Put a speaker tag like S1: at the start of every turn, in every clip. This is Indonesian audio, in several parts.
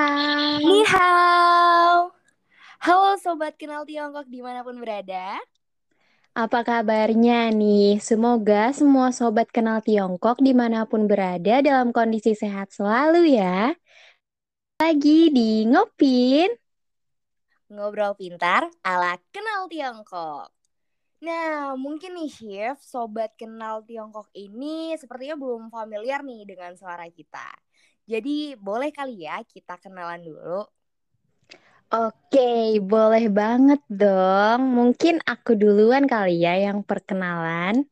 S1: hao.
S2: Ni hao. Halo Sobat Kenal Tiongkok di mana pun berada.
S1: Apa kabarnya nih? Semoga semua Sobat Kenal Tiongkok di mana pun berada dalam kondisi sehat selalu ya. Lagi di Ngopin.
S2: Ngobrol pintar ala Kenal Tiongkok. Nah, mungkin nih Chef, Sobat Kenal Tiongkok ini sepertinya belum familiar nih dengan suara kita. Jadi boleh kali ya kita kenalan dulu.
S1: Oke, boleh banget dong. Mungkin aku duluan kali ya yang perkenalan.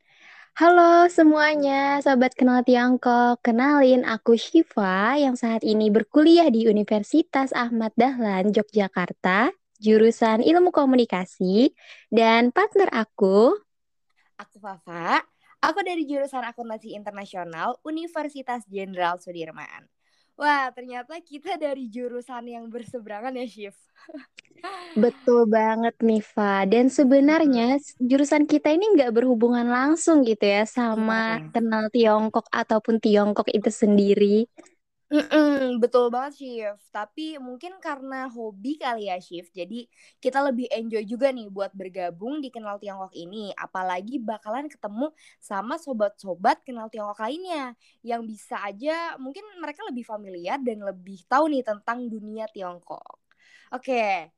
S1: Halo semuanya, Sobat Kenal Tiongkok. Kenalin, aku Shiva yang saat ini berkuliah di Universitas Ahmad Dahlan, Yogyakarta, jurusan Ilmu Komunikasi, dan partner aku,
S2: Aku Fafa, aku dari jurusan Akuntansi Internasional Universitas Jenderal Sudirman. Wah, ternyata kita dari jurusan yang berseberangan ya, Shiv.
S1: Betul banget nih, Fa. Dan sebenarnya jurusan kita ini nggak berhubungan langsung gitu ya sama kenal Tiongkok ataupun Tiongkok itu sendiri.
S2: Mm-mm, betul banget, Shiv. Tapi mungkin karena hobi kali ya, Shiv. Jadi kita lebih enjoy juga nih buat bergabung di Kenal Tiongkok ini. Apalagi bakalan ketemu sama sobat-sobat Kenal Tiongkok lainnya. Yang bisa aja mungkin mereka lebih familiar dan lebih tahu nih tentang dunia Tiongkok. Oke.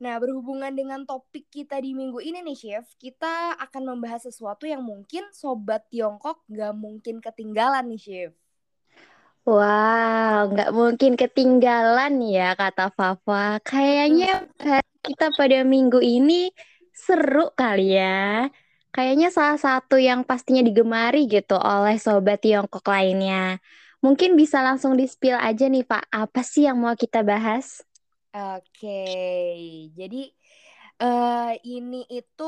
S2: Nah, berhubungan dengan topik kita di minggu ini nih, Chef, kita akan membahas sesuatu yang mungkin sobat Tiongkok nggak mungkin ketinggalan nih, Chef.
S1: Wow, nggak mungkin ketinggalan ya kata Fafa. Kayaknya kita pada minggu ini seru kali ya. Kayaknya salah satu yang pastinya digemari gitu oleh sobat Tiongkok lainnya. Mungkin bisa langsung di-spill aja nih Pak, apa sih yang mau kita bahas?
S2: Oke, jadi eh, ini itu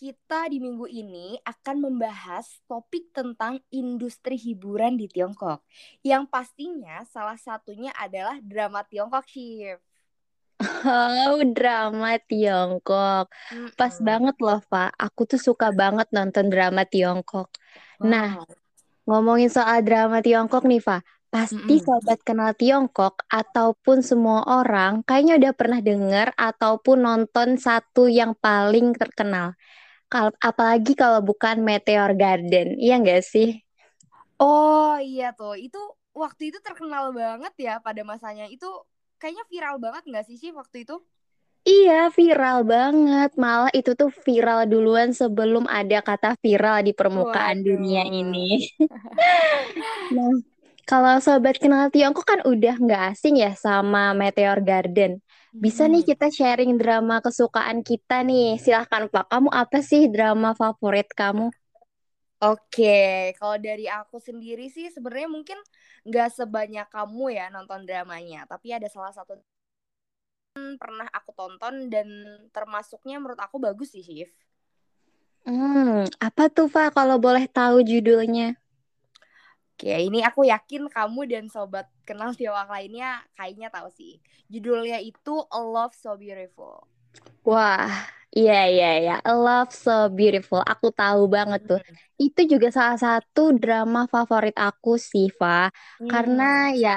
S2: kita di minggu ini akan membahas topik tentang industri hiburan di Tiongkok. Yang pastinya salah satunya adalah drama Tiongkok, Chef.
S1: Oh, drama Tiongkok. Pas
S2: Mm-mm.
S1: banget loh, Pak. Aku tuh suka banget nonton drama Tiongkok. Nah,
S2: Wow.
S1: ngomongin soal drama Tiongkok nih, Pak. Pasti
S2: Mm-mm.
S1: sobat kenal Tiongkok ataupun semua orang kayaknya udah pernah dengar ataupun nonton satu yang paling terkenal. Apalagi kalau bukan Meteor Garden. Iya nggak sih?
S2: Oh iya tuh, itu waktu itu terkenal banget ya pada masanya. Itu kayaknya viral banget nggak sih sih waktu itu?
S1: Iya, viral banget. Malah itu tuh viral duluan sebelum ada kata viral di permukaan dunia
S2: Waduh.
S1: ini. Nah, kalau sobat kenal Tiongkok kan udah nggak asing ya sama Meteor Garden. Bisa nih
S2: Mm-mm.
S1: kita sharing drama kesukaan kita nih. Silahkan Pak, kamu apa sih drama favorit kamu?
S2: Oke, kalau dari aku sendiri sih sebenarnya mungkin nggak sebanyak kamu ya nonton dramanya, tapi ada salah satu yang pernah aku tonton dan termasuknya menurut aku bagus sih, Shiv.
S1: Hmm, apa tuh Pak kalau boleh tahu judulnya?
S2: Oke, ini aku yakin kamu dan sobat kenal Tiongkok lainnya kayaknya tahu sih. Judulnya itu A Love So Beautiful.
S1: Wah, iya iya iya, A Love So Beautiful. Aku tahu banget tuh. Itu juga salah satu drama favorit aku sih, Fa. Karena
S2: Hmm.
S1: ya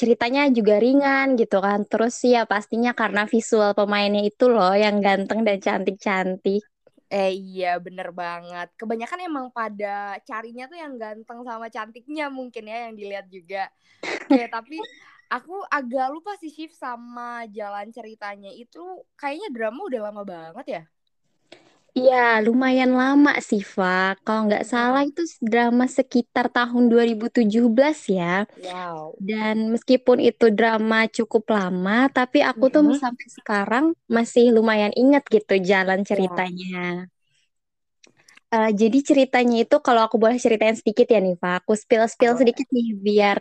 S1: ceritanya juga ringan gitu kan. Terus ya pastinya karena visual pemainnya itu loh yang ganteng dan cantik-cantik.
S2: Eh iya bener banget. Kebanyakan emang pada carinya tuh yang ganteng sama cantiknya mungkin ya yang dilihat juga. Oke, tapi aku agak lupa sih Shift sama jalan ceritanya itu kayaknya drama udah lama banget ya.
S1: Iya, lumayan lama sih, Fa. Kalau nggak salah itu drama sekitar tahun 2017 ya.
S2: Wow.
S1: Dan meskipun itu drama cukup lama, tapi aku tuh
S2: Mm-mm.
S1: sampai sekarang masih lumayan ingat gitu jalan
S2: Ya.
S1: ceritanya. Eh, jadi ceritanya itu kalau aku boleh ceritain sedikit ya nih, Pak. Aku spill-spill sedikit nih biar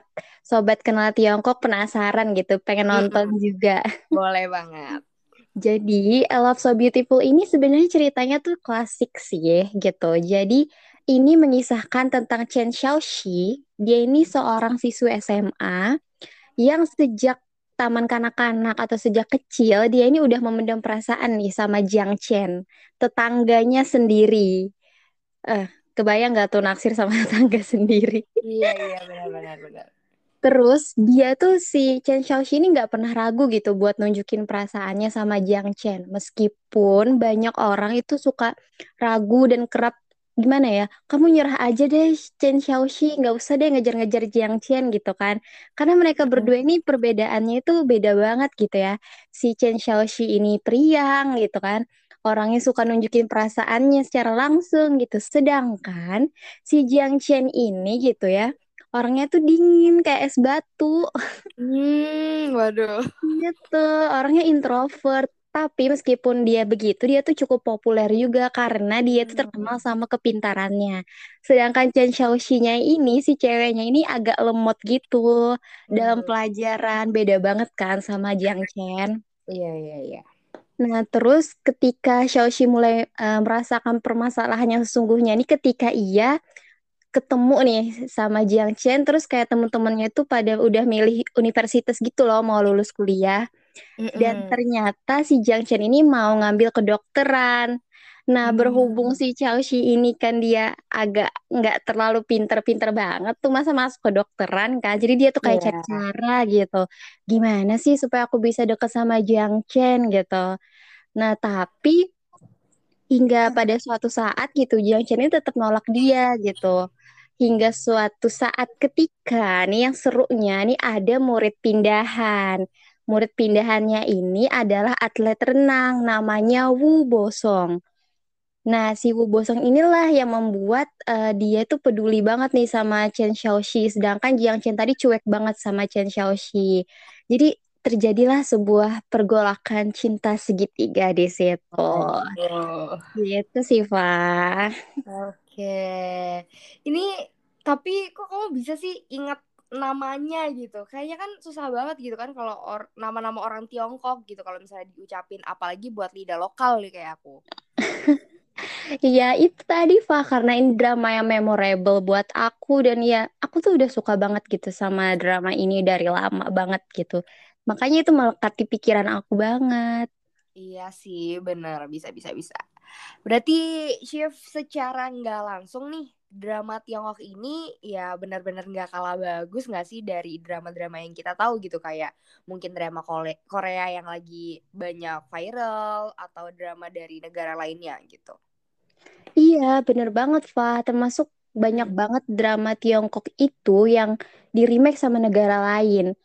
S1: sobat kenal Tiongkok penasaran gitu, pengen nonton
S2: Mm-mm.
S1: juga.
S2: Boleh banget.
S1: Jadi, I Love So Beautiful ini sebenarnya ceritanya tuh klasik sih gitu. Jadi, ini mengisahkan tentang Chen Xiaoxi. Dia ini seorang siswa SMA yang sejak taman kanak-kanak atau sejak kecil dia ini udah memendam perasaan nih sama Jiang Chen, tetangganya sendiri. Eh, kebayang nggak tuh naksir sama tetangga sendiri?
S2: Iya iya benar benar.
S1: Terus dia tuh si Chen Xiaoxi ini nggak pernah ragu gitu buat nunjukin perasaannya sama Jiang Chen. Meskipun banyak orang itu suka ragu dan kerap gimana ya, kamu nyerah aja deh Chen Xiaoxi, nggak usah deh ngejar-ngejar Jiang Chen gitu kan. Karena mereka berdua ini perbedaannya itu beda banget gitu ya. Si Chen Xiaoxi ini priang gitu kan. Orangnya suka nunjukin perasaannya secara langsung gitu. Sedangkan si Jiang Chen ini gitu ya orangnya tuh dingin kayak es batu
S2: Hmm, waduh.
S1: gitu orangnya introvert tapi meskipun dia begitu dia tuh cukup populer juga karena dia tuh terkenal
S2: Hmm.
S1: sama kepintarannya sedangkan Chen Xiaoxi-nya ini si ceweknya ini agak lemot gitu dalam
S2: Hmm.
S1: pelajaran beda banget kan sama Jiang Chen
S2: Iya, iya, iya.
S1: Nah, terus ketika Xiaoxi mulai eh, merasakan permasalahan yang sesungguhnya ini ketika ia ketemu nih sama Jiang Chen terus kayak temen-temennya tuh pada udah milih universitas gitu loh mau lulus kuliah dan
S2: Mm-mm.
S1: ternyata si Jiang Chen ini mau ngambil kedokteran. Nah, berhubung
S2: Hmm.
S1: si Xiaoxi ini kan dia agak nggak terlalu pinter-pinter banget tuh masa masuk kedokteran kan. Jadi dia tuh kayak cari
S2: Iya.
S1: cara gitu. Gimana sih supaya aku bisa deket sama Jiang Chen gitu. Nah, tapi hingga pada suatu saat gitu Jiang Chen ini tetap nolak dia gitu hingga suatu saat ketika nih yang serunya nih ada murid pindahan murid pindahannya ini adalah atlet renang namanya Wu Bosong Nah, si Wu Bosong inilah yang membuat eh, dia tuh peduli banget nih sama Chen Xiaoxi, sedangkan Jiang Chen tadi cuek banget sama Chen Xiaoxi. Jadi terjadilah sebuah pergolakan cinta segitiga di situ.
S2: Waduh.
S1: Gitu sih, Fa.
S2: Oke. Ini tapi kok kamu bisa sih ingat namanya gitu? Kayaknya kan susah banget gitu kan kalau or- nama-nama orang Tiongkok gitu kalau misalnya diucapin apalagi buat lidah lokal nih kayak aku.
S1: Iya, itu tadi, Fa, karena ini drama yang memorable buat aku dan ya aku tuh udah suka banget gitu sama drama ini dari lama banget gitu. Makanya itu melekat di pikiran aku banget.
S2: Iya sih, bener bisa bisa bisa. Berarti Chef secara nggak langsung nih drama Tiongkok ini ya benar-benar nggak kalah bagus nggak sih dari drama-drama yang kita tahu gitu kayak mungkin drama Korea yang lagi banyak viral atau drama dari negara lainnya gitu.
S1: Iya, bener banget, Fa. Termasuk banyak banget drama Tiongkok itu yang di remake sama negara lain.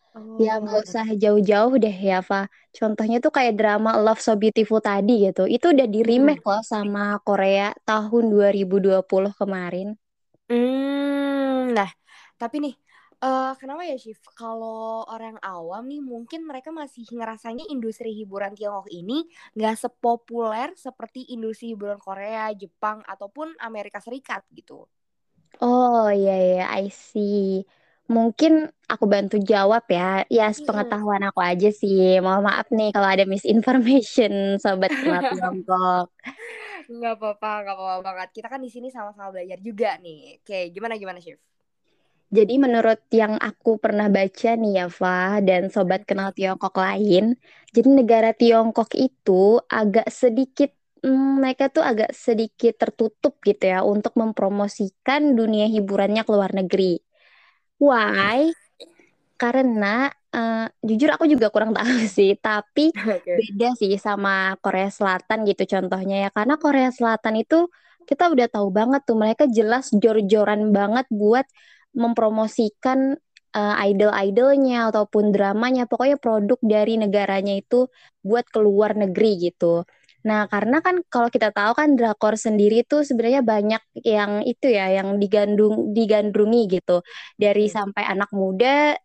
S1: Ya nggak
S2: Oh,
S1: usah jauh-jauh deh ya, Fa. Contohnya tuh kayak drama Love So Beautiful tadi gitu. Itu udah di remake
S2: mm-mm.
S1: loh sama Korea tahun 2020 kemarin.
S2: Hmm, nah, tapi nih, eh kenapa ya, Chief? Kalau orang awam nih, mungkin mereka masih ngerasanya industri hiburan Tiongkok ini nggak sepopuler seperti industri hiburan Korea, Jepang, ataupun Amerika Serikat gitu.
S1: Oh iya iya, I see. Mungkin aku bantu jawab ya. Ya
S2: Mm-mm.
S1: sepengetahuan aku aja sih. Mohon maaf nih kalau ada misinformation sobat kenal Tiongkok.
S2: Nggak apa-apa, nggak apa-apa banget. Kita kan di sini sama-sama belajar juga nih. Oke, gimana gimana, Chief?
S1: Jadi menurut yang aku pernah baca nih ya, Fa, dan sobat kenal Tiongkok lain, jadi negara Tiongkok itu agak sedikit, hmm, mereka tuh agak sedikit tertutup gitu ya untuk mempromosikan dunia hiburannya ke luar negeri. Why? Karena eh, jujur aku juga kurang tahu sih, tapi
S2: Oke.
S1: beda sih sama Korea Selatan gitu contohnya ya. Karena Korea Selatan itu kita udah tahu banget tuh mereka jelas jor-joran banget buat mempromosikan eh, idol-idolnya ataupun dramanya, pokoknya produk dari negaranya itu buat keluar negeri gitu. Nah, karena kan kalau kita tahu kan drakor sendiri tuh sebenarnya banyak yang itu ya, yang digandung digandrungi gitu. Dari
S2: Mm-mm.
S1: sampai anak muda,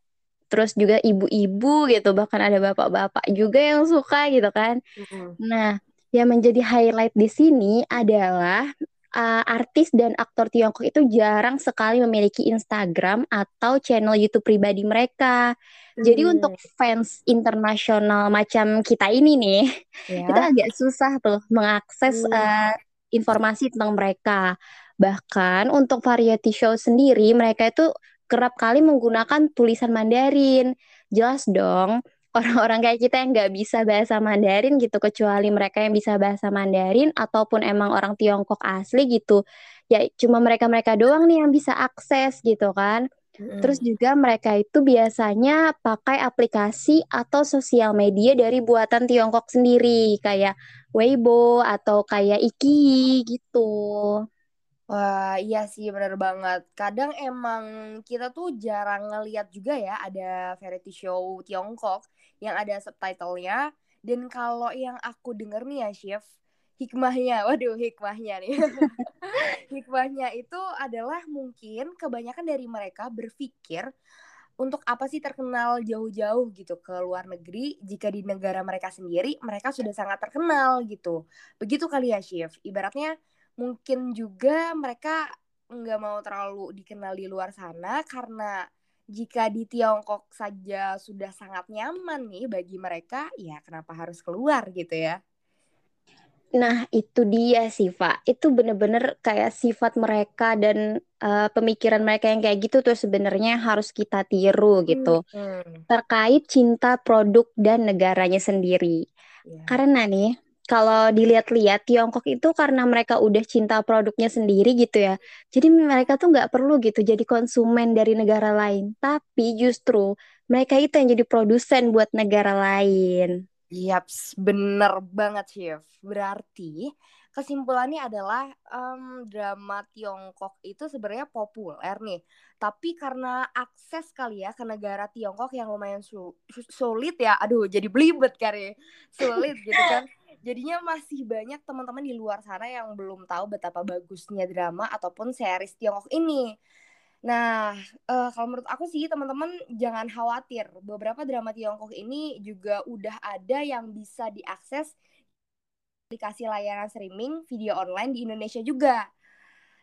S1: terus juga ibu-ibu gitu, bahkan ada bapak-bapak juga yang suka gitu kan.
S2: Mm-mm.
S1: Nah, yang menjadi highlight di sini adalah uh, artis dan aktor Tiongkok itu jarang sekali memiliki Instagram atau channel YouTube pribadi mereka. Jadi untuk
S2: Hmm,
S1: fans internasional macam kita ini nih,
S2: ya.
S1: agak susah tuh mengakses
S2: Hmm.
S1: uh, informasi tentang mereka. Bahkan untuk variety show sendiri, mereka itu kerap kali menggunakan tulisan Mandarin. Jelas dong, orang-orang kayak kita yang nggak bisa bahasa Mandarin gitu, kecuali mereka yang bisa bahasa Mandarin ataupun emang orang Tiongkok asli gitu. Ya cuma mereka-mereka doang nih yang bisa akses gitu kan. Terus juga mereka itu biasanya pakai aplikasi atau sosial media dari buatan Tiongkok sendiri, kayak Weibo atau kayak Iki gitu.
S2: Wah, iya sih bener banget. Kadang emang kita tuh jarang ngeliat juga ya ada variety show Tiongkok yang ada subtitlenya. Dan kalau yang aku denger nih ya, Chef, hikmahnya, waduh hikmahnya nih. hikmahnya itu adalah mungkin kebanyakan dari mereka berpikir untuk apa sih terkenal jauh-jauh gitu ke luar negeri jika di negara mereka sendiri mereka sudah sangat terkenal gitu. Begitu kali ya, Chef. Ibaratnya mungkin juga mereka nggak mau terlalu dikenal di luar sana karena jika di Tiongkok saja sudah sangat nyaman nih bagi mereka, ya kenapa harus keluar gitu ya?
S1: Nah, itu dia sih, Pak. Itu bener-bener kayak sifat mereka dan uh, pemikiran mereka yang kayak gitu tuh sebenarnya harus kita tiru gitu. Hmm. Terkait cinta produk dan negaranya sendiri. Yeah. Karena nih, kalau dilihat-lihat Tiongkok itu karena mereka udah cinta produknya sendiri gitu ya. Jadi mereka tuh nggak perlu gitu jadi konsumen dari negara lain. Tapi justru mereka itu yang jadi produsen buat negara lain.
S2: Yaps, bener banget Chef. Berarti kesimpulannya adalah um, drama Tiongkok itu sebenarnya populer nih. Tapi karena akses kali ya ke negara Tiongkok yang lumayan su sulit ya. Aduh, jadi belibet kali. Sulit gitu kan jadinya masih banyak teman-teman di luar sana yang belum tahu betapa bagusnya drama ataupun series Tiongkok ini. Nah, uh, kalau menurut aku sih teman-teman jangan khawatir. Beberapa drama Tiongkok ini juga udah ada yang bisa diakses aplikasi layanan streaming video online di Indonesia juga.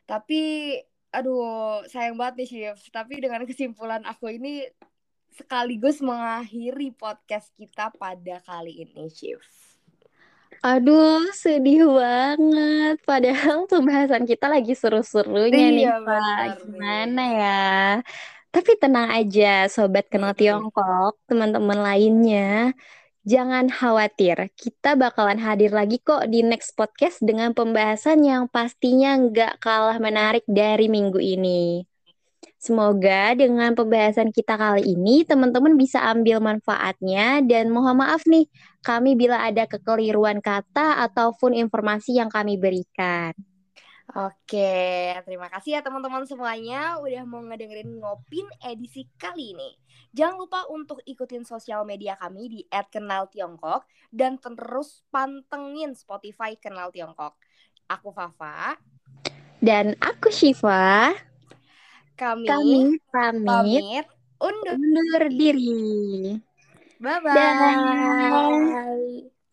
S2: Tapi aduh, sayang banget nih Chef. Tapi dengan kesimpulan aku ini sekaligus mengakhiri podcast kita pada kali ini, Chef.
S1: Aduh, sedih banget. Padahal pembahasan kita lagi seru-serunya iya, nih, Pak. Gimana ya? Tapi tenang aja, Sobat Kenal Tiongkok, teman-teman lainnya. Jangan khawatir, kita bakalan hadir lagi kok di next podcast dengan pembahasan yang pastinya nggak kalah menarik dari minggu ini. Semoga dengan pembahasan kita kali ini teman-teman bisa ambil manfaatnya dan mohon maaf nih kami bila ada kekeliruan kata ataupun informasi yang kami berikan.
S2: Oke, terima kasih ya teman-teman semuanya udah mau ngedengerin ngopin edisi kali ini. Jangan lupa untuk ikutin sosial media kami di @kenaltiongkok dan terus pantengin Spotify Kenal Tiongkok. Aku Fafa
S1: dan aku Shiva
S2: kami,
S1: kami pamit,
S2: pamit undur,
S1: undur diri.
S2: Bye-bye.